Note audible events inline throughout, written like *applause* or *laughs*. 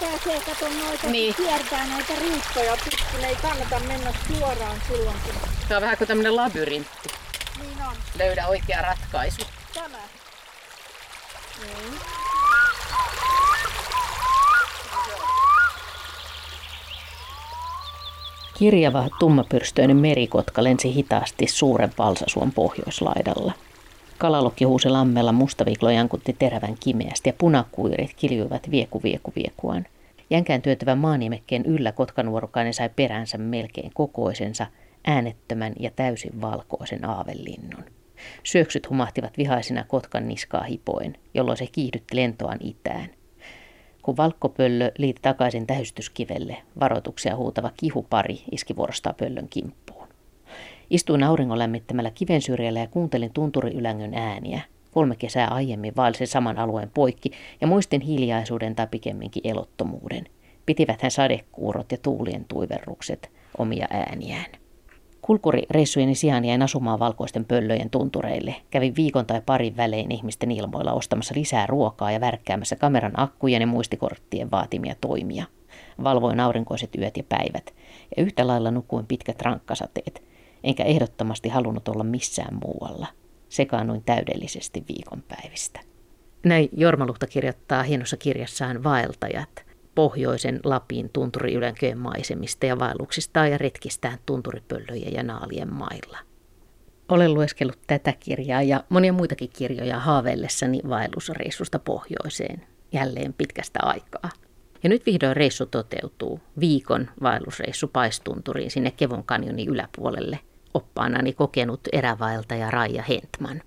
Pääsee, kato noita, Niin. kiertää näitä riittoja pitkin. Ei kannata mennä suoraan silloin, kun Tämä on vähän kuin tämmöinen labyrintti. niin on. Löydä oikea ratkaisu. Tämä. Niin. Kirjava tummapyrstöinen merikotka lensi hitaasti suuren valsasuon pohjoislaidalla. Kalalokki huusi lammella, mustaviklo jankutti terävän kimeästi ja punakuirit kiljuivat vieku vieku viekuaan. Jänkään työtävän maanimekkeen yllä kotkanuorukainen sai peränsä melkein kokoisensa, äänettömän ja täysin valkoisen aavelinnun. Syöksyt humahtivat vihaisina kotkan niskaa hipoen, jolloin se kiihdytti lentoaan itään. Kun valkkopöllö liiti takaisin tähystyskivelle, varoituksia huutava kihupari iski vuorostaan pöllön kimppuun. Istuin auringon lämmittämällä kiven syrjällä ja kuuntelin tunturiylängön ääniä. Kolme kesää aiemmin vaelsin saman alueen poikki ja muistin hiljaisuuden tai pikemminkin elottomuuden. Pitiväthän sadekuurot ja tuulien tuiverrukset omia ääniään. Kulkurireissujeni sijaan jäin asumaan valkoisten pöllöjen tuntureille. Kävin viikon tai parin välein ihmisten ilmoilla ostamassa lisää ruokaa ja värkkäämässä kameran akkujen ja muistikorttien vaatimia toimia. Valvoin aurinkoiset yöt ja päivät ja yhtä lailla nukuin pitkät rankkasateet, enkä ehdottomasti halunnut olla missään muualla. Sekaannuin täydellisesti viikonpäivistä. Näin Jormaluhta kirjoittaa hienossa kirjassaan Vaeltajat – pohjoisen Lapin tunturiylänkön maisemista ja vaelluksistaan ja retkistään tunturipöllöjen ja naalien mailla. Olen lueskellut tätä kirjaa ja monia muitakin kirjoja haaveillessani vaellusreissusta pohjoiseen, jälleen pitkästä aikaa. Ja nyt vihdoin reissu toteutuu. Viikon vaellusreissu paistunturiin sinne Kevon kanjonin yläpuolelle. Oppaanani kokenut erävaeltaja Raija Hentman.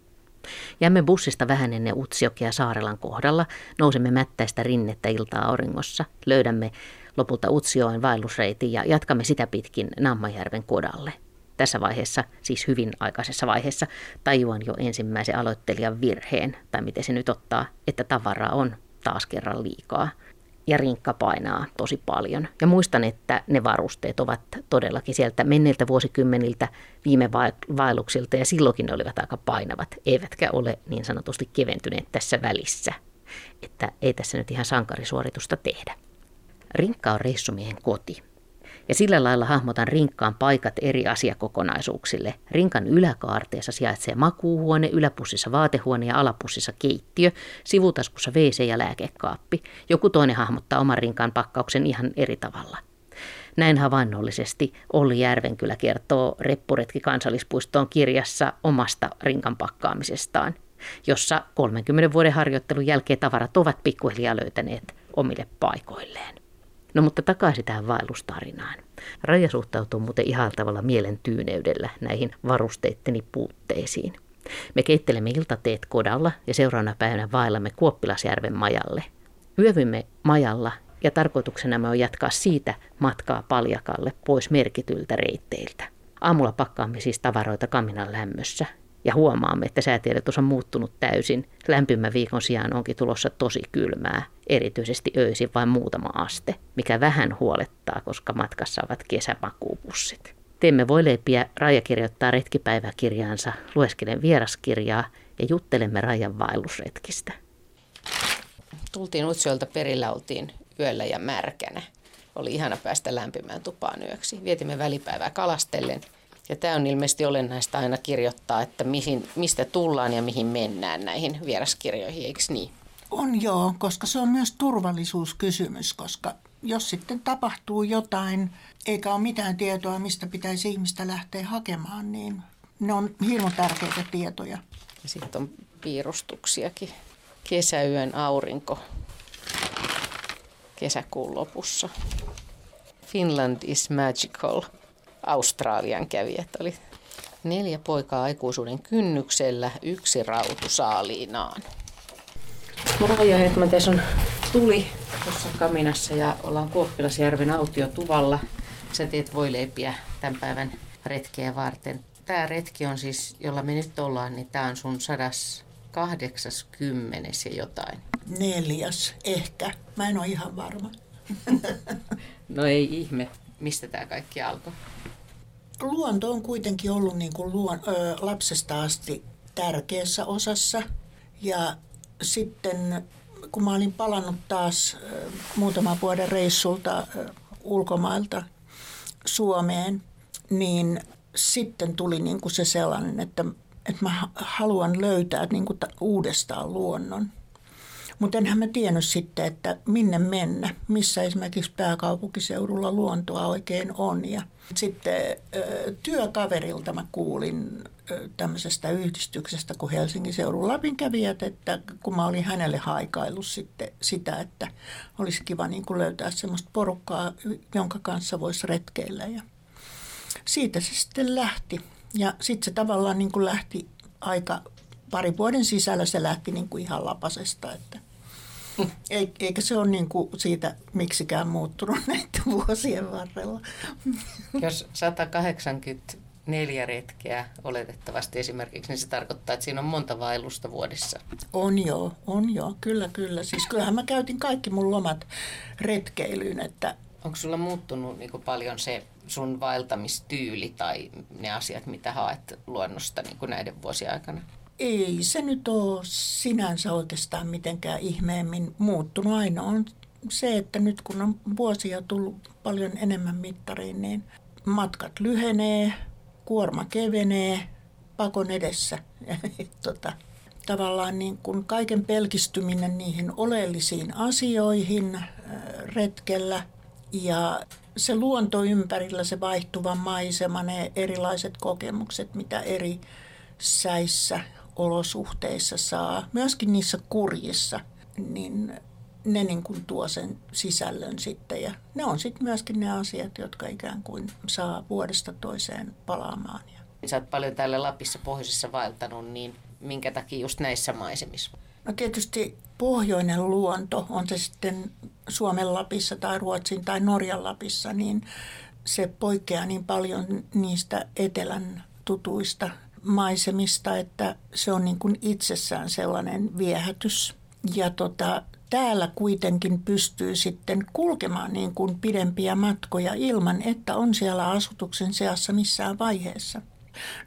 Jäämme bussista vähän ennen Utsiokea Saarelan kohdalla, nousemme mättäistä rinnettä iltaa auringossa, löydämme lopulta Utsioen vaellusreitin ja jatkamme sitä pitkin Nammajärven kodalle. Tässä vaiheessa, siis hyvin aikaisessa vaiheessa, tajuan jo ensimmäisen aloittelijan virheen, tai miten se nyt ottaa, että tavaraa on taas kerran liikaa. Ja rinkka painaa tosi paljon. Ja muistan, että ne varusteet ovat todellakin sieltä menneiltä vuosikymmeniltä viime vaelluksilta, ja silloinkin ne olivat aika painavat, eivätkä ole niin sanotusti keventyneet tässä välissä. Että ei tässä nyt ihan sankarisuoritusta tehdä. Rinkka on reissumiehen koti. Ja sillä lailla hahmotan rinkkaan paikat eri asiakokonaisuuksille. Rinkan yläkaarteessa sijaitsee makuuhuone, yläpussissa vaatehuone ja alapussissa keittiö, sivutaskussa WC ja lääkekaappi. Joku toinen hahmottaa oman rinkan pakkauksen ihan eri tavalla. Näin havainnollisesti Olli Järvenkylä kertoo Reppuretki kansallispuistoon kirjassa omasta rinkan pakkaamisestaan, jossa 30 vuoden harjoittelun jälkeen tavarat ovat pikkuhiljaa löytäneet omille paikoilleen. No mutta takaisin tähän vaellustarinaan. Raja suhtautuu muuten ihaltavalla mielen tyyneydellä näihin varusteitteni puutteisiin. Me keittelemme iltateet kodalla ja seuraavana päivänä vaellamme Kuoppilasjärven majalle. Yövymme majalla ja tarkoituksena on jatkaa siitä matkaa paljakalle pois merkityltä reitteiltä. Aamulla pakkaamme siis tavaroita kaminan lämmössä ja huomaamme, että säätiedotus on muuttunut täysin. Lämpimän viikon sijaan onkin tulossa tosi kylmää, erityisesti öisin vain muutama aste, mikä vähän huolettaa, koska matkassa ovat kesämakuupussit. Teemme voileipiä, Raija kirjoittaa retkipäiväkirjaansa, lueskelen vieraskirjaa ja juttelemme Rajan vaellusretkistä. Tultiin Utsiolta perillä, oltiin yöllä ja märkänä. Oli ihana päästä lämpimään tupaan yöksi. Vietimme välipäivää kalastellen ja tämä on ilmeisesti olennaista aina kirjoittaa, että mihin, mistä tullaan ja mihin mennään näihin vieraskirjoihin, eikö niin? On joo, koska se on myös turvallisuuskysymys, koska jos sitten tapahtuu jotain, eikä ole mitään tietoa, mistä pitäisi ihmistä lähteä hakemaan, niin ne on hirmu tärkeitä tietoja. Ja sitten on piirustuksiakin. Kesäyön aurinko kesäkuun lopussa. Finland is magical. Australian kävijät oli neljä poikaa aikuisuuden kynnyksellä, yksi rautu saaliinaan. Raija Hetman, tässä on tuli tuossa kaminassa ja ollaan Kuoppilasjärven autiotuvalla. Sä teet voileipiä tämän päivän retkeä varten. Tämä retki on siis, jolla me nyt ollaan, niin tämä on sun 180 ja jotain. Neljäs ehkä. Mä en ole ihan varma. *laughs* no ei ihme. Mistä tämä kaikki alkoi? Luonto on kuitenkin ollut niin kuin luon, ö, lapsesta asti tärkeässä osassa. Ja sitten kun mä olin palannut taas muutaman vuoden reissulta ulkomailta Suomeen, niin sitten tuli niin kuin se sellainen, että, että mä haluan löytää niin kuin uudestaan luonnon. Mutta enhän mä tiennyt sitten, että minne mennä, missä esimerkiksi pääkaupunkiseudulla luontoa oikein on. Ja sitten työkaverilta mä kuulin tämmöisestä yhdistyksestä kuin Helsingin seudun Lapin kävijät, että kun mä olin hänelle haikaillut sitten sitä, että olisi kiva niin kuin löytää semmoista porukkaa, jonka kanssa voisi retkeillä. Ja siitä se sitten lähti. Ja sitten se tavallaan niin kuin lähti aika pari vuoden sisällä se lähti niin kuin ihan lapasesta, että *laughs* eikä se ole niin kuin siitä miksikään muuttunut *laughs* näiden vuosien varrella. Jos 184 retkeä oletettavasti esimerkiksi, niin se tarkoittaa, että siinä on monta vaellusta vuodessa. On joo, on joo, kyllä kyllä. Siis kyllähän mä käytin kaikki mun lomat retkeilyyn, että Onko sulla muuttunut niin paljon se sun vaeltamistyyli tai ne asiat, mitä haet luonnosta niin näiden vuosien aikana? Ei se nyt ole sinänsä oikeastaan mitenkään ihmeemmin muuttunut. Ainoa on se, että nyt kun on vuosia tullut paljon enemmän mittariin, niin matkat lyhenee, kuorma kevenee pakon edessä. *laughs* tota, tavallaan niin kuin kaiken pelkistyminen niihin oleellisiin asioihin äh, retkellä ja se luonto ympärillä, se vaihtuva maisema, ne erilaiset kokemukset, mitä eri säissä olosuhteissa saa, myöskin niissä kurjissa, niin ne niin kuin tuo sen sisällön sitten. Ja ne on sitten myöskin ne asiat, jotka ikään kuin saa vuodesta toiseen palaamaan. Sä oot paljon täällä Lapissa pohjoisessa vaeltanut, niin minkä takia just näissä maisemissa? No tietysti pohjoinen luonto, on se sitten Suomen Lapissa tai Ruotsin tai Norjan Lapissa, niin se poikkeaa niin paljon niistä etelän tutuista maisemista, että se on niin kuin itsessään sellainen viehätys. Ja tota, täällä kuitenkin pystyy sitten kulkemaan niin kuin pidempiä matkoja ilman, että on siellä asutuksen seassa missään vaiheessa.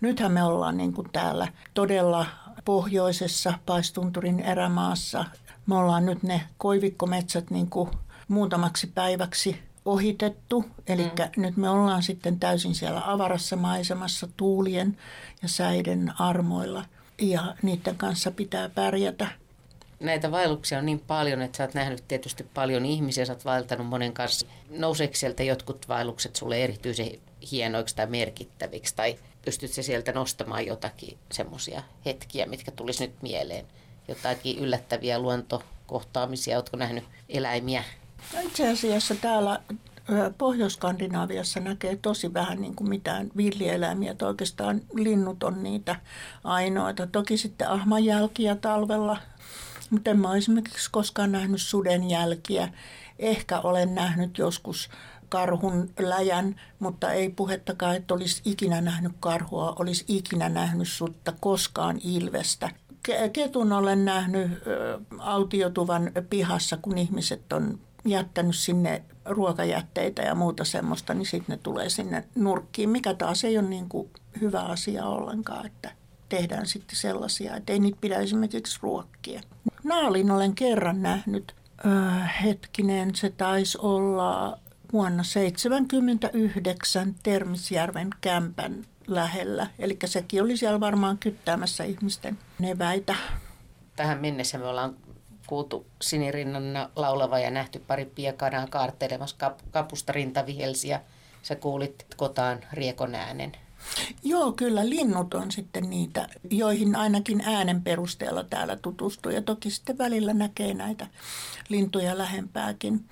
Nythän me ollaan niin kuin täällä todella pohjoisessa paistunturin erämaassa. Me ollaan nyt ne koivikkometsät niin kuin muutamaksi päiväksi ohitettu. Eli mm. nyt me ollaan sitten täysin siellä avarassa maisemassa tuulien ja säiden armoilla ja niiden kanssa pitää pärjätä. Näitä vaelluksia on niin paljon, että sä oot nähnyt tietysti paljon ihmisiä, sä oot vaeltanut monen kanssa. Nouseeko sieltä jotkut vaellukset sulle erityisen hienoiksi tai merkittäviksi tai pystyt se sieltä nostamaan jotakin semmoisia hetkiä, mitkä tulisi nyt mieleen? Jotakin yllättäviä luontokohtaamisia, ootko nähnyt eläimiä? No itse asiassa täällä Pohjois-Skandinaaviassa näkee tosi vähän niin kuin mitään villieläimiä, että oikeastaan linnut on niitä ainoita. Toki sitten ahmanjälkiä talvella, mutta en mä esimerkiksi koskaan nähnyt suden jälkiä. Ehkä olen nähnyt joskus karhun läjän, mutta ei puhettakaan, että olisi ikinä nähnyt karhua, olisi ikinä nähnyt sutta, koskaan ilvestä. Ketun olen nähnyt autiotuvan pihassa, kun ihmiset on jättänyt sinne ruokajätteitä ja muuta semmoista, niin sitten ne tulee sinne nurkkiin, mikä taas ei ole niin kuin hyvä asia ollenkaan, että tehdään sitten sellaisia, että ei niitä pidä esimerkiksi ruokkia. Naalin olen kerran nähnyt, öö, hetkinen, se taisi olla vuonna 1979 Termisjärven kämpän lähellä. Eli sekin oli siellä varmaan kyttäämässä ihmisten neväitä. Tähän mennessä me ollaan kuultu sinirinnan laulava ja nähty pari piekanaa kaartelemassa kap, kapusta rintavihelsiä. Sä kuulit kotaan riekon äänen. Joo, kyllä linnut on sitten niitä, joihin ainakin äänen perusteella täällä tutustuu. Ja toki sitten välillä näkee näitä lintuja lähempääkin.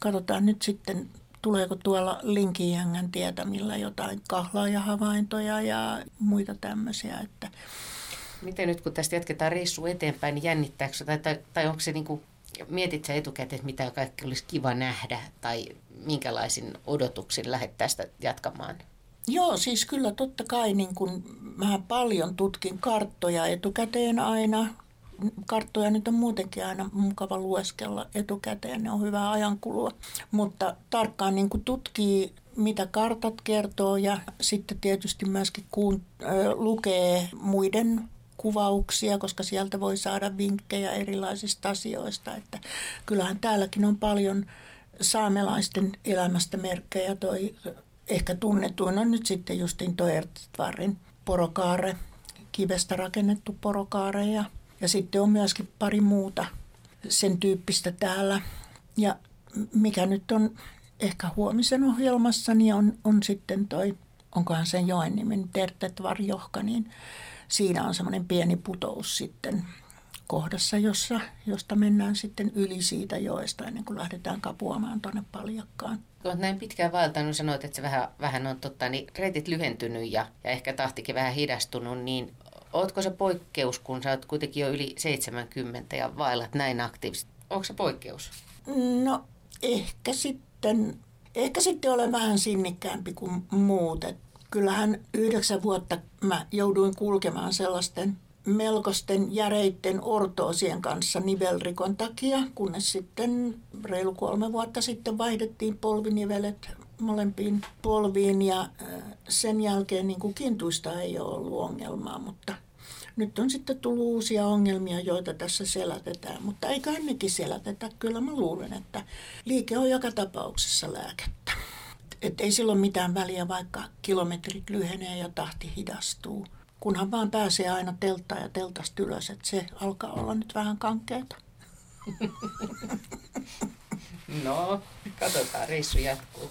Katsotaan nyt sitten, tuleeko tuolla Linkijängän tietämillä jotain kahlaajahavaintoja ja muita tämmöisiä. Että Miten nyt kun tästä jatketaan reissu eteenpäin, niin jännittääkö tai, tai, tai onko se niin kuin, mietit sä etukäteen, että mitä kaikki olisi kiva nähdä tai minkälaisin odotuksin lähdet tästä jatkamaan? Joo, siis kyllä totta kai niin kun mä paljon tutkin karttoja etukäteen aina. Karttoja nyt on muutenkin aina mukava lueskella etukäteen, ne on hyvää ajankulua. Mutta tarkkaan niin kuin tutkii, mitä kartat kertoo ja sitten tietysti myöskin kun, lukee muiden kuvauksia, koska sieltä voi saada vinkkejä erilaisista asioista. Että kyllähän täälläkin on paljon saamelaisten elämästä merkkejä. Toi ehkä tunnetuin on nyt sitten justin toi Ertvarin porokaare, kivestä rakennettu porokaare ja, ja sitten on myöskin pari muuta sen tyyppistä täällä. Ja mikä nyt on ehkä huomisen ohjelmassa, niin on, on sitten toi, onkohan sen joen nimen, Tertet Varjohka, niin siinä on semmoinen pieni putous sitten kohdassa, jossa, josta mennään sitten yli siitä joesta ennen kuin lähdetään kapuamaan tuonne paljakkaan. Kun olet näin pitkään vaeltanut, sanoit, että se vähän, vähän on totta, niin reitit lyhentynyt ja, ja ehkä tahtikin vähän hidastunut, niin ootko se poikkeus, kun sä oot kuitenkin jo yli 70 ja vaellat näin aktiivisesti? Onko se poikkeus? No ehkä sitten, ehkä sitten olen vähän sinnikkäämpi kuin muut. Et kyllähän yhdeksän vuotta mä jouduin kulkemaan sellaisten melkoisten järeitten ortoosien kanssa nivelrikon takia, kunnes sitten reilu kolme vuotta sitten vaihdettiin polvinivelet molempiin polviin ja sen jälkeen niin kuin kintuista ei ole ollut ongelmaa, mutta nyt on sitten tullut uusia ongelmia, joita tässä selätetään, mutta eiköhän nekin selätetä. Kyllä mä luulen, että liike on joka tapauksessa lääkettä. Että ei silloin mitään väliä, vaikka kilometrit lyhenee ja tahti hidastuu kunhan vaan pääsee aina telttaan ja teltasta ylös, että se alkaa olla nyt vähän kankeeta. No, katsotaan, reissu jatkuu.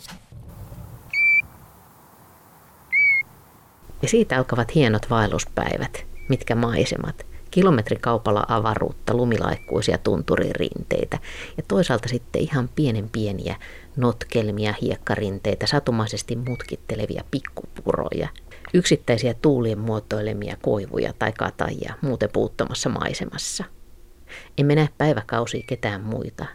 Ja siitä alkavat hienot vaelluspäivät, mitkä maisemat. Kilometrikaupalla avaruutta, lumilaikkuisia tunturirinteitä ja toisaalta sitten ihan pienen pieniä notkelmia, hiekkarinteitä, satumaisesti mutkittelevia pikkupuroja – yksittäisiä tuulien muotoilemia koivuja tai katajia muuten puuttomassa maisemassa. Emme näe päiväkausia ketään muita.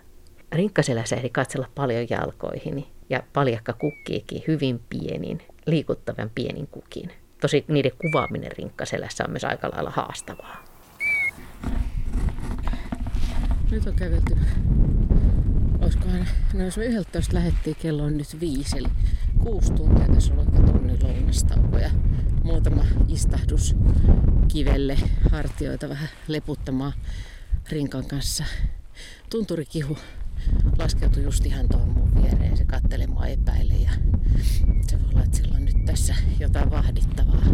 Rinkkaselässä ehdi katsella paljon jalkoihini ja paljakka kukkiikin hyvin pienin, liikuttavan pienin kukin. Tosi niiden kuvaaminen rinkkaselässä on myös aika lailla haastavaa. Nyt on kävelty olisikohan, no jos me 11 lähettiin, kello on nyt viisi, eli kuusi tuntia tässä on ollut lounastauko ja muutama istahdus kivelle hartioita vähän leputtamaan rinkan kanssa. Tunturikihu laskeutui just ihan tuohon mun viereen, se kattelee mua epäille ja se voi olla, että sillä on nyt tässä jotain vahdittavaa.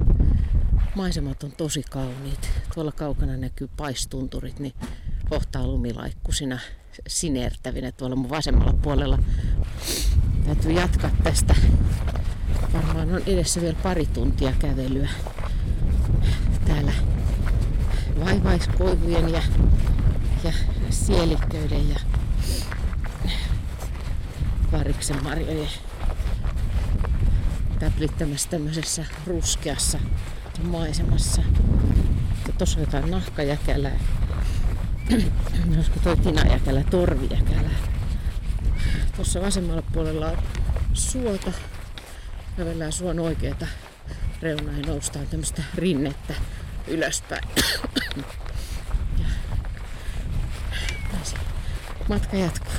Maisemat on tosi kauniit. Tuolla kaukana näkyy paistunturit, niin hohtaa lumilaikkusina sinertävinä tuolla mun vasemmalla puolella. Täytyy jatkaa tästä. Varmaan on edessä vielä pari tuntia kävelyä täällä vaivaiskoivujen ja, ja sielikköiden ja variksen marjojen täplittämässä tämmöisessä ruskeassa maisemassa. Tuossa on jotain nahkajäkälää *clears throat* Olisiko toi tinajäkälä, torvijäkälä. Tuossa vasemmalla puolella on suota. Kävellään suon oikeita reunaa ja noustaan tämmöistä rinnettä ylöspäin. *coughs* ja matka jatkuu.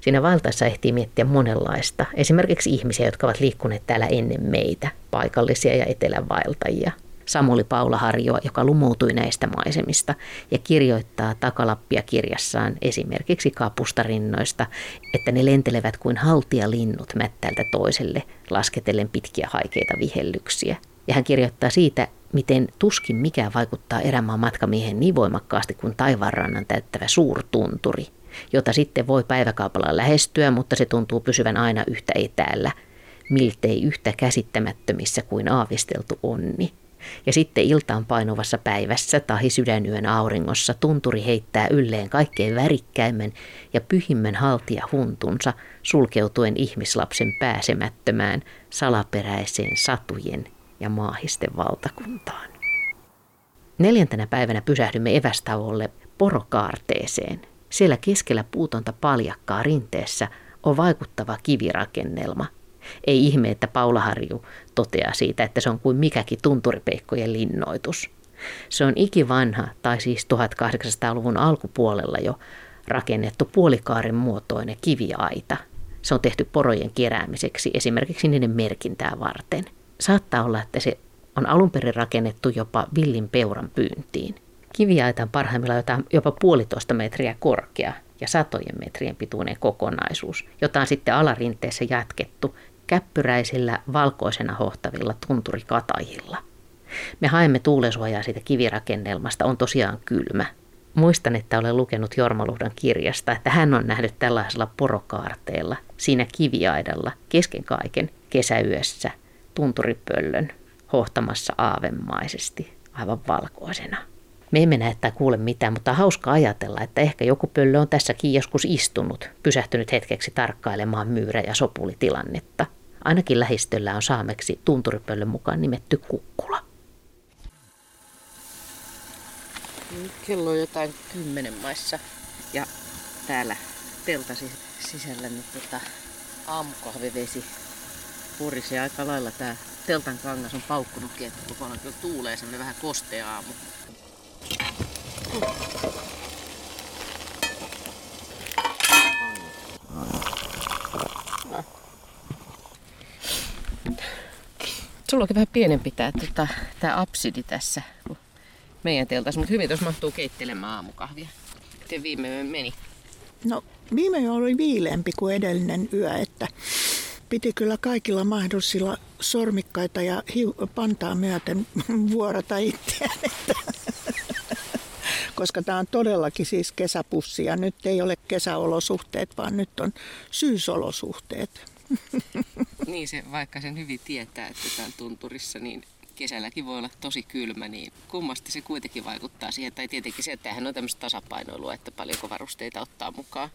Siinä valtaessa ehtii miettiä monenlaista. Esimerkiksi ihmisiä, jotka ovat liikkuneet täällä ennen meitä, paikallisia ja etelänvaeltajia – Samuli Paula Harjoa, joka lumoutui näistä maisemista ja kirjoittaa takalappia kirjassaan esimerkiksi kapustarinnoista, että ne lentelevät kuin haltialinnut mättältä toiselle, lasketellen pitkiä haikeita vihellyksiä. Ja hän kirjoittaa siitä, miten tuskin mikä vaikuttaa erämaan matkamiehen niin voimakkaasti kuin taivaanrannan täyttävä suurtunturi, jota sitten voi päiväkaupalla lähestyä, mutta se tuntuu pysyvän aina yhtä etäällä, miltei yhtä käsittämättömissä kuin aavisteltu onni. Ja sitten iltaan painuvassa päivässä tai sydänyön auringossa tunturi heittää ylleen kaikkein värikkäimmän ja pyhimmän haltia huntunsa sulkeutuen ihmislapsen pääsemättömään salaperäiseen satujen ja maahisten valtakuntaan. Neljäntenä päivänä pysähdymme evästauolle porokaarteeseen. Siellä keskellä puutonta paljakkaa rinteessä on vaikuttava kivirakennelma – ei ihme, että Paula Harju toteaa siitä, että se on kuin mikäkin tunturipeikkojen linnoitus. Se on ikivanha, tai siis 1800-luvun alkupuolella jo rakennettu puolikaaren muotoinen kiviaita. Se on tehty porojen keräämiseksi, esimerkiksi niiden merkintää varten. Saattaa olla, että se on alun perin rakennettu jopa villin peuran pyyntiin. Kiviaita on parhaimmillaan jopa puolitoista metriä korkea ja satojen metrien pituinen kokonaisuus, jota on sitten alarinteessä jatkettu käppyräisillä valkoisena hohtavilla tunturikataihilla. Me haemme tuulensuojaa siitä kivirakennelmasta, on tosiaan kylmä. Muistan, että olen lukenut Jormaluhdan kirjasta, että hän on nähnyt tällaisella porokaarteella siinä kiviaidalla kesken kaiken kesäyössä tunturipöllön hohtamassa aavemaisesti aivan valkoisena. Me emme näe tai kuule mitään, mutta hauska ajatella, että ehkä joku pöllö on tässäkin joskus istunut, pysähtynyt hetkeksi tarkkailemaan myyrä- ja sopulitilannetta. Ainakin lähistöllä on saameksi tunturipöllön mukaan nimetty kukkula. Kello on jotain kymmenen maissa ja täällä teltasi sisällä nyt tota aamukahvivesi purisee aika lailla. Tää teltan kangas on paukkunutkin, että koko kyllä tuulee semmonen vähän kostea aamu. Sulla onkin vähän pienempi tää, tota, tää absidi tässä kuin meidän teltas, mutta hyvin tuossa mahtuu keittelemään aamukahvia. Miten viime meni? No viime yö oli viileämpi kuin edellinen yö, että piti kyllä kaikilla mahdollisilla sormikkaita ja pantaa myöten *laughs* vuorata itseään. Että *laughs* koska tämä on todellakin siis kesäpussi ja nyt ei ole kesäolosuhteet, vaan nyt on syysolosuhteet. Niin se, vaikka sen hyvin tietää, että on tunturissa, niin kesälläkin voi olla tosi kylmä, niin kummasti se kuitenkin vaikuttaa siihen. Tai tietenkin se, että tämähän on tämmöistä tasapainoilua, että paljonko varusteita ottaa mukaan.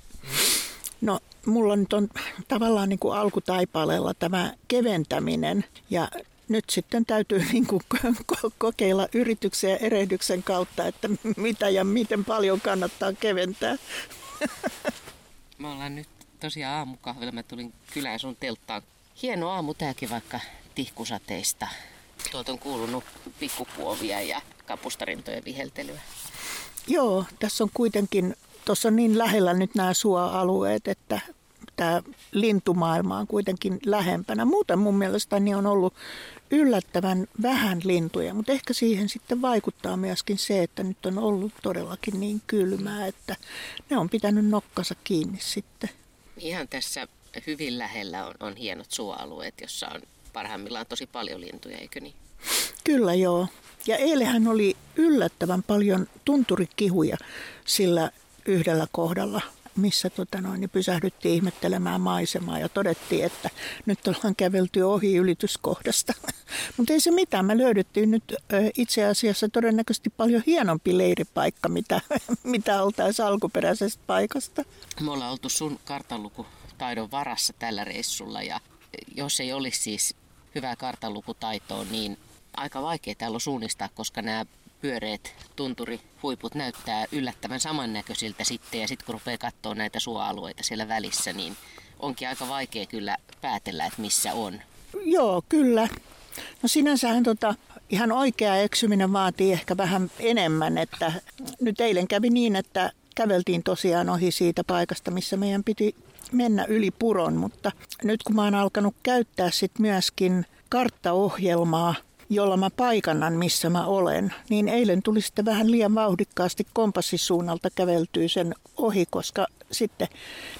No, mulla nyt on tavallaan niin kuin alkutaipaleella tämä keventäminen ja nyt sitten täytyy *laughs* niin kuin kokeilla yrityksen ja erehdyksen kautta, että mitä ja miten paljon kannattaa keventää. *laughs* Me ollaan nyt tosiaan aamukahvilla. Mä tulin kylään sun telttaan. Hieno aamu tääkin vaikka tihkusateista. Tuolta on kuulunut pikkupuovia ja kapustarintojen viheltelyä. Joo, tässä on kuitenkin, tuossa on niin lähellä nyt nämä suoalueet, että tämä lintumaailma on kuitenkin lähempänä. Muuten mun mielestäni on ollut yllättävän vähän lintuja, mutta ehkä siihen sitten vaikuttaa myöskin se, että nyt on ollut todellakin niin kylmää, että ne on pitänyt nokkansa kiinni sitten. Ihan tässä hyvin lähellä on, on hienot suoalueet, jossa on parhaimmillaan tosi paljon lintuja, eikö niin? Kyllä joo. Ja eilähän oli yllättävän paljon tunturikihuja sillä yhdellä kohdalla missä tota noin, niin pysähdyttiin ihmettelemään maisemaa ja todettiin, että nyt ollaan kävelty ohi ylityskohdasta. *laughs* Mutta ei se mitään, me löydettiin nyt itse asiassa todennäköisesti paljon hienompi leiripaikka, mitä, *laughs* mitä oltaisiin alkuperäisestä paikasta. Me ollaan oltu sun kartanlukutaidon varassa tällä reissulla ja jos ei olisi siis hyvää kartanlukutaitoa, niin aika vaikea täällä on suunnistaa, koska nämä pyöreät tunturihuiput näyttää yllättävän samannäköisiltä sitten. Ja sitten kun rupeaa katsoa näitä suoalueita siellä välissä, niin onkin aika vaikea kyllä päätellä, että missä on. Joo, kyllä. No sinänsähän tota, ihan oikea eksyminen vaatii ehkä vähän enemmän, että nyt eilen kävi niin, että käveltiin tosiaan ohi siitä paikasta, missä meidän piti mennä yli puron, mutta nyt kun mä oon alkanut käyttää sit myöskin karttaohjelmaa, jolla mä paikannan, missä mä olen, niin eilen tuli sitten vähän liian vauhdikkaasti kompassisuunnalta käveltyy sen ohi, koska sitten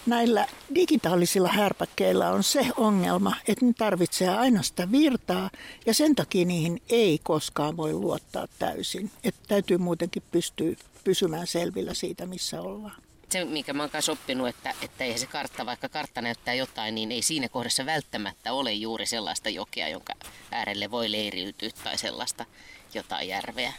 näillä digitaalisilla härpäkkeillä on se ongelma, että ne tarvitsee aina sitä virtaa ja sen takia niihin ei koskaan voi luottaa täysin. Että täytyy muutenkin pystyä pysymään selvillä siitä, missä ollaan se, mikä mä oon kanssa oppinut, että, että ei se kartta, vaikka kartta näyttää jotain, niin ei siinä kohdassa välttämättä ole juuri sellaista jokea, jonka äärelle voi leiriytyä tai sellaista jotain järveä.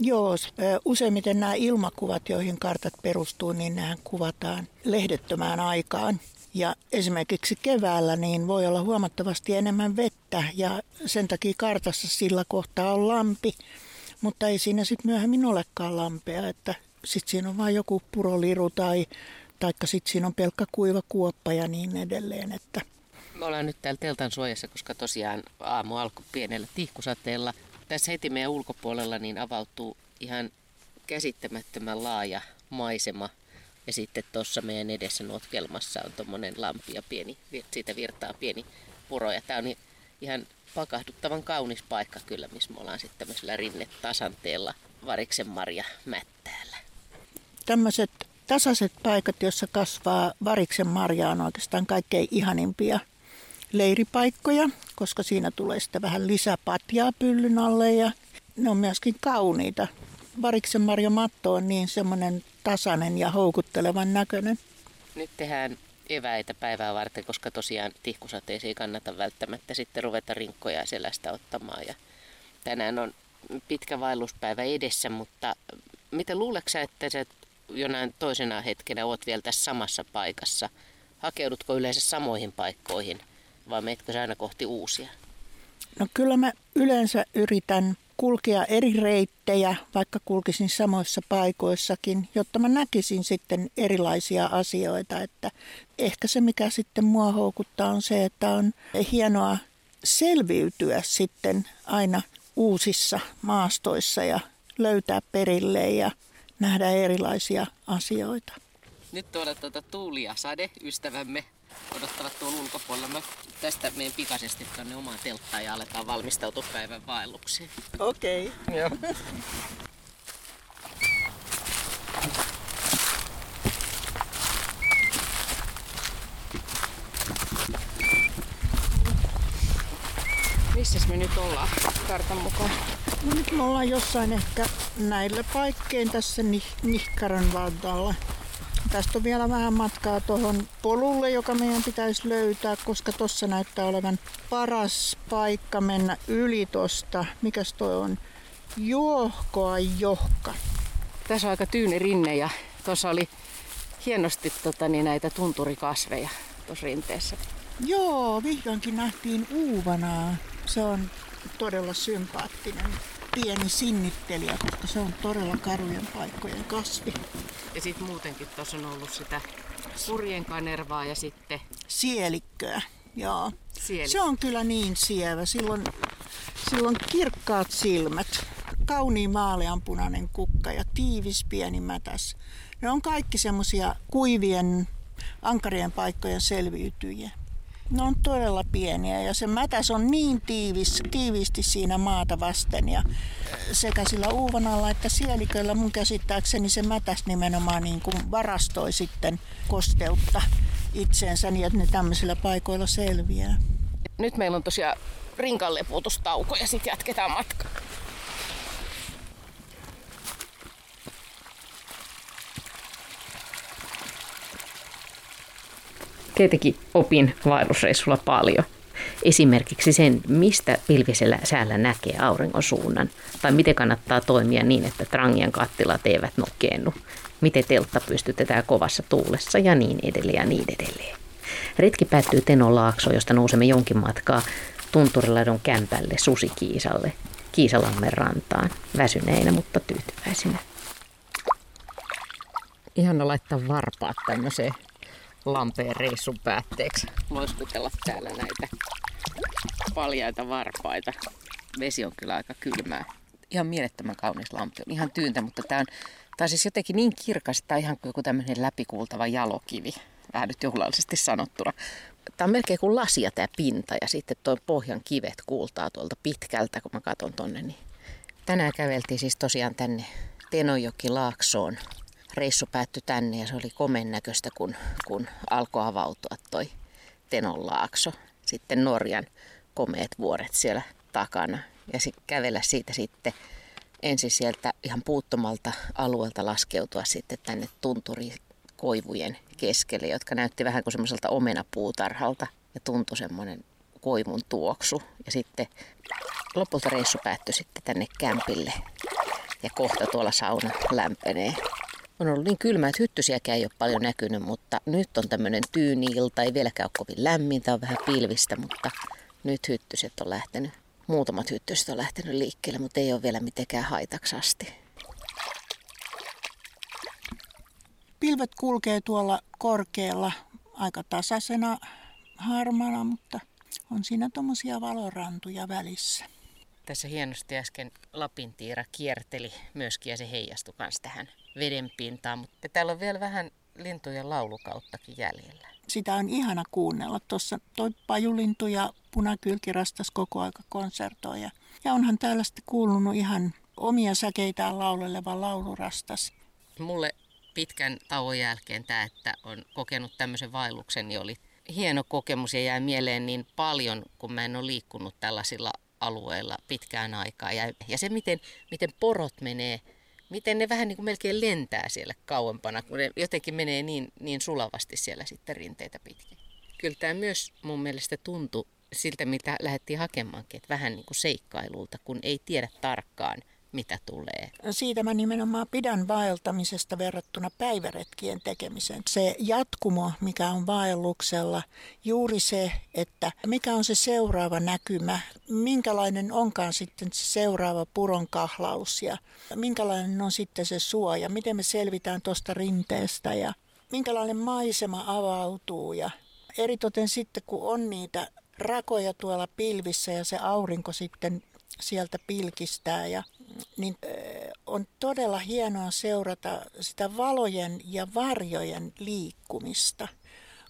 Joo, useimmiten nämä ilmakuvat, joihin kartat perustuu, niin nämä kuvataan lehdettömään aikaan. Ja esimerkiksi keväällä niin voi olla huomattavasti enemmän vettä ja sen takia kartassa sillä kohtaa on lampi, mutta ei siinä sitten myöhemmin olekaan lampea, että sitten siinä on vain joku puroliru tai taikka sitten siinä on pelkkä kuiva kuoppa ja niin edelleen. Että. Me ollaan nyt täällä teltan suojassa, koska tosiaan aamu alkoi pienellä tihkusateella. Tässä heti meidän ulkopuolella niin avautuu ihan käsittämättömän laaja maisema. Ja sitten tuossa meidän edessä notkelmassa on tuommoinen lampi ja pieni, siitä virtaa pieni puro. Ja tämä on ihan pakahduttavan kaunis paikka kyllä, missä me ollaan sitten tämmöisellä rinnetasanteella variksen marja mättäällä. Tämmöiset tasaiset paikat, joissa kasvaa variksen marja on oikeastaan kaikkein ihanimpia leiripaikkoja, koska siinä tulee sitten vähän lisäpatjaa pyllyn alle ja ne on myöskin kauniita. Variksen marja matto on niin semmoinen tasainen ja houkuttelevan näköinen. Nyt tehdään eväitä päivää varten, koska tosiaan tihkusateisiin ei kannata välttämättä sitten ruveta rinkkoja selästä ottamaan. Ja tänään on pitkä vaelluspäivä edessä, mutta miten luuleeko että sä jonain toisena hetkenä oot vielä tässä samassa paikassa? Hakeudutko yleensä samoihin paikkoihin vai meetkö sä aina kohti uusia? No kyllä mä yleensä yritän kulkea eri reittejä, vaikka kulkisin samoissa paikoissakin, jotta mä näkisin sitten erilaisia asioita. Että ehkä se, mikä sitten mua houkuttaa, on se, että on hienoa selviytyä sitten aina uusissa maastoissa ja löytää perille ja nähdä erilaisia asioita. Nyt tuolla tuota Tuuli ja Sade, ystävämme, odottavat tuolla ulkopuolella. Mä tästä menen pikaisesti tuonne omaan telttaan ja aletaan valmistautua päivän vaellukseen. Okei. Okay. Joo. Me nyt ollaan kartan mukaan? No nyt me ollaan jossain ehkä näillä paikkein tässä Nihkaran valtalla. Tästä on vielä vähän matkaa tuohon polulle, joka meidän pitäisi löytää, koska tuossa näyttää olevan paras paikka mennä yli tuosta. Mikäs toi on? Johkoa johka. Tässä on aika tyyni rinne ja tuossa oli hienosti tota, niin näitä tunturikasveja tuossa rinteessä. Joo, vihdoinkin nähtiin uuvanaa. Se on todella sympaattinen pieni sinnittelijä, koska se on todella karujen paikkojen kasvi. Ja sitten muutenkin tuossa on ollut sitä surjen kanervaa ja sitten... Sielikköä, joo. Sielik. Se on kyllä niin sievä. Silloin, silloin kirkkaat silmät, kauniin maaleanpunainen kukka ja tiivis pieni mätäs. Ne on kaikki semmoisia kuivien ankarien paikkojen selviytyjiä. Ne on todella pieniä ja se mätäs on niin tiivis, tiiviisti siinä maata vasten ja sekä sillä uuvanalla että sieliköllä mun käsittääkseni se mätäs nimenomaan niin kuin varastoi sitten kosteutta itseensä niin, että ne tämmöisillä paikoilla selviää. Nyt meillä on tosiaan rinkanleputustauko ja sitten jatketaan matkaa. Tietenkin opin vaellusreissulla paljon. Esimerkiksi sen, mistä pilvisellä säällä näkee auringon suunnan, tai miten kannattaa toimia niin, että trangian kattilat eivät nokeennu, miten teltta pystytetään kovassa tuulessa ja niin edelleen ja niin edelleen. Retki päättyy Tenon laaksoon, josta nousemme jonkin matkaa Tunturiladon kämpälle Susikiisalle, Kiisalammen rantaan, väsyneinä, mutta tyytyväisinä. Ihana laittaa varpaat tämmöiseen lampeen reissun päätteeksi loiskutella täällä näitä paljaita varpaita. Vesi on kyllä aika kylmää. Ihan mielettömän kaunis lampi. On ihan tyyntä, mutta tämä on, tää on siis jotenkin niin kirkas, että tämä on ihan kuin joku tämmöinen läpikuultava jalokivi. Vähän nyt juhlallisesti sanottuna. Tämä on melkein kuin lasia tämä pinta ja sitten tuo pohjan kivet kuultaa tuolta pitkältä, kun mä katson tonne. Niin tänään käveltiin siis tosiaan tänne Tenojoki Laaksoon reissu päättyi tänne ja se oli komen näköistä, kun, kun alkoi avautua toi Tenonlaakso. Sitten Norjan komeet vuoret siellä takana ja sitten kävellä siitä sitten ensin sieltä ihan puuttomalta alueelta laskeutua sitten tänne tunturikoivujen keskelle, jotka näytti vähän kuin semmoiselta omenapuutarhalta ja tuntui semmoinen koivun tuoksu. Ja sitten lopulta reissu päättyi sitten tänne kämpille ja kohta tuolla sauna lämpenee on ollut niin kylmä, että hyttysiäkään ei ole paljon näkynyt, mutta nyt on tämmöinen tyyni ilta, ei vieläkään ole kovin lämmintä, on vähän pilvistä, mutta nyt hyttyset on lähtenyt, muutamat hyttyset on lähtenyt liikkeelle, mutta ei ole vielä mitenkään haitaksi asti. Pilvet kulkee tuolla korkealla aika tasaisena harmana, mutta on siinä tuommoisia valorantuja välissä. Tässä hienosti äsken Lapintiira kierteli myöskin ja se heijastui myös tähän veden pintaan. Mutta täällä on vielä vähän lintujen laulukauttakin jäljellä. Sitä on ihana kuunnella. Tuossa toi pajulintu ja punakylkirastas koko aika konsertoi. Ja, ja onhan täällä sitten kuulunut ihan omia säkeitään lauleleva laulurastas. Mulle pitkän tauon jälkeen tämä, että on kokenut tämmöisen vaelluksen, niin oli hieno kokemus ja jää mieleen niin paljon, kun mä en ole liikkunut tällaisilla alueilla pitkään aikaa. Ja, ja se, miten, miten porot menee, miten ne vähän niin kuin melkein lentää siellä kauempana, kun ne jotenkin menee niin, niin sulavasti siellä sitten rinteitä pitkin. Kyllä tämä myös mun mielestä tuntui siltä, mitä lähdettiin hakemaankin, että vähän niin kuin seikkailulta, kun ei tiedä tarkkaan – mitä tulee. Siitä mä nimenomaan pidän vaeltamisesta verrattuna päiväretkien tekemiseen. Se jatkumo, mikä on vaelluksella, juuri se, että mikä on se seuraava näkymä, minkälainen onkaan sitten se seuraava puronkahlaus ja minkälainen on sitten se suoja, miten me selvitään tuosta rinteestä ja minkälainen maisema avautuu ja eritoten sitten kun on niitä rakoja tuolla pilvissä ja se aurinko sitten sieltä pilkistää ja niin on todella hienoa seurata sitä valojen ja varjojen liikkumista,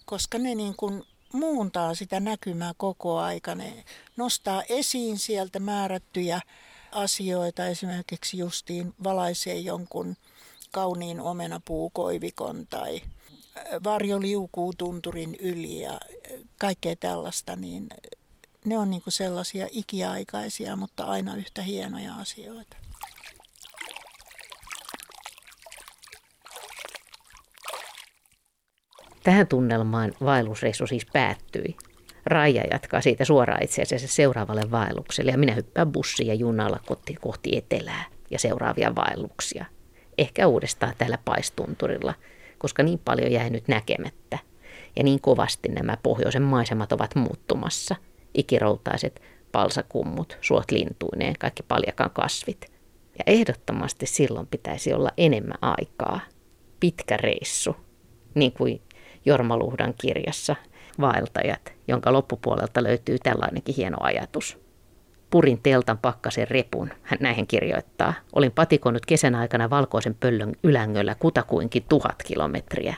koska ne niin kuin muuntaa sitä näkymää koko aika. Ne nostaa esiin sieltä määrättyjä asioita, esimerkiksi justiin valaisee jonkun kauniin omenapuukoivikon tai varjo liukuu tunturin yli ja kaikkea tällaista, niin ne on niin kuin sellaisia ikiaikaisia, mutta aina yhtä hienoja asioita. Tähän tunnelmaan vaellusreissu siis päättyi. Raija jatkaa siitä suoraan itse asiassa seuraavalle vaellukselle ja minä hyppään bussiin ja junalla kohti, kohti etelää ja seuraavia vaelluksia. Ehkä uudestaan täällä paistunturilla, koska niin paljon jäi nyt näkemättä. Ja niin kovasti nämä pohjoisen maisemat ovat muuttumassa – ikiroutaiset palsakummut, suot lintuineen, kaikki paljakan kasvit. Ja ehdottomasti silloin pitäisi olla enemmän aikaa. Pitkä reissu, niin kuin Jorma Luhdan kirjassa Vaeltajat, jonka loppupuolelta löytyy tällainenkin hieno ajatus. Purin teltan pakkasen repun, hän näihin kirjoittaa. Olin patikoinut kesän aikana valkoisen pöllön ylängöllä kutakuinkin tuhat kilometriä.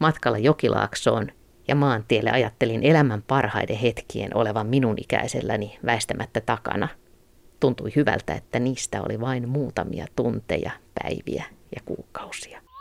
Matkalla Jokilaaksoon ja maantielle ajattelin elämän parhaiden hetkien olevan minun ikäiselläni väistämättä takana. Tuntui hyvältä, että niistä oli vain muutamia tunteja, päiviä ja kuukausia.